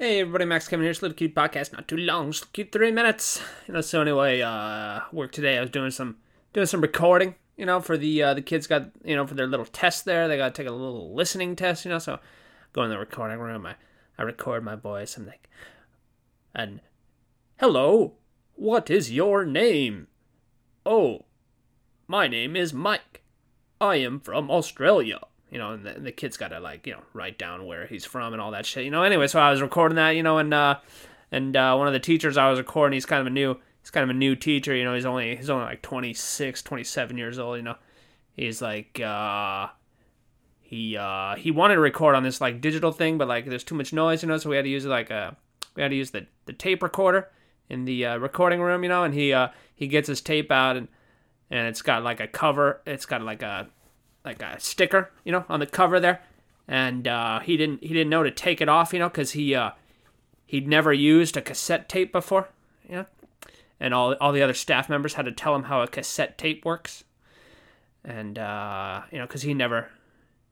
Hey everybody, Max Kevin here. Little cute podcast, not too long, just cute three minutes. You know, so anyway, uh work today. I was doing some doing some recording, you know, for the uh the kids got you know, for their little test there. They gotta take a little listening test, you know, so go in the recording room, I I record my voice, I'm like and Hello, what is your name? Oh, my name is Mike. I am from Australia you know, and the, the kid's got to like, you know, write down where he's from and all that shit, you know. Anyway, so I was recording that, you know, and uh, and uh, one of the teachers I was recording, he's kind of a new, he's kind of a new teacher, you know. He's only he's only like 26, 27 years old, you know. He's like, uh, he uh, he wanted to record on this like digital thing, but like there's too much noise, you know, so we had to use like a we had to use the the tape recorder in the uh, recording room, you know, and he uh he gets his tape out and and it's got like a cover, it's got like a like a sticker, you know, on the cover there, and uh, he didn't he didn't know to take it off, you know, because he uh, he'd never used a cassette tape before, you know, and all all the other staff members had to tell him how a cassette tape works, and uh, you know, because he never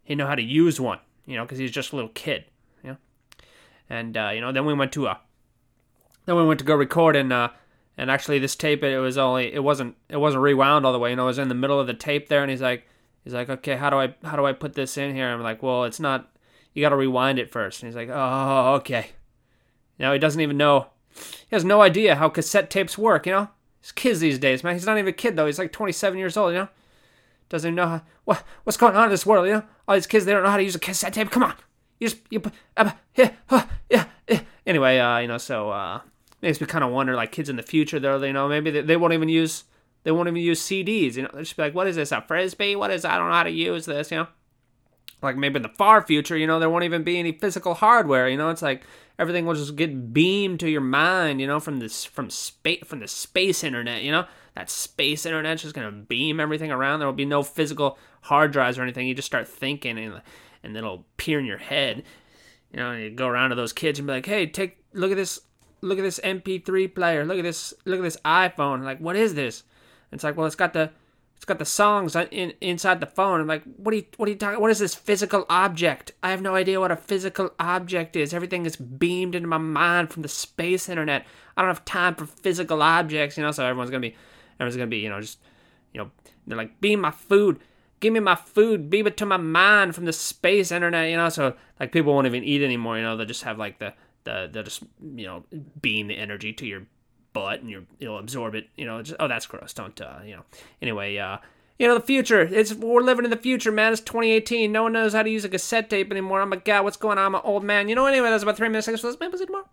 he know how to use one, you know, because he's just a little kid, you know, and uh, you know, then we went to a then we went to go record and uh, and actually this tape it was only it wasn't it wasn't rewound all the way, you know, it was in the middle of the tape there, and he's like he's like, okay, how do I how do I put this in here? I'm like, well, it's not. You got to rewind it first. And he's like, oh, okay. Now he doesn't even know. He has no idea how cassette tapes work. You know, he's kids these days, man. He's not even a kid though. He's like 27 years old. You know, doesn't even know how, what what's going on in this world. You know, all these kids they don't know how to use a cassette tape. Come on, you just you uh, yeah, yeah, yeah. Anyway, uh, you know, so uh, makes me kind of wonder, like kids in the future, though, you know, maybe they, they won't even use they won't even use CDs. You know, they'll just be like, "What is this? A frisbee? What is? I don't know how to use this." You know, like maybe in the far future, you know, there won't even be any physical hardware. You know, it's like everything will just get beamed to your mind. You know, from this from space from the space internet. You know, that space internet's just gonna beam everything around. There will be no physical hard drives or anything. You just start thinking, and and it'll appear in your head. You know, and you go around to those kids and be like, "Hey, take look at this." Look at this MP3 player. Look at this. Look at this iPhone. Like, what is this? It's like, well, it's got the it's got the songs in, inside the phone. I'm like, what are you what are you talking? What is this physical object? I have no idea what a physical object is. Everything is beamed into my mind from the space internet. I don't have time for physical objects, you know. So everyone's gonna be everyone's gonna be you know just you know they're like beam my food. Give me my food, beam it to my mind from the space internet, you know. So like people won't even eat anymore, you know. They'll just have like the the they'll just you know beam the energy to your butt and you you'll absorb it. You know, just, oh that's gross. Don't uh, you know? Anyway, uh, you know the future. It's we're living in the future, man. It's 2018. No one knows how to use a cassette tape anymore. I'm a guy. What's going on? I'm an old man. You know. Anyway, that's about three minutes. Maybe tomorrow.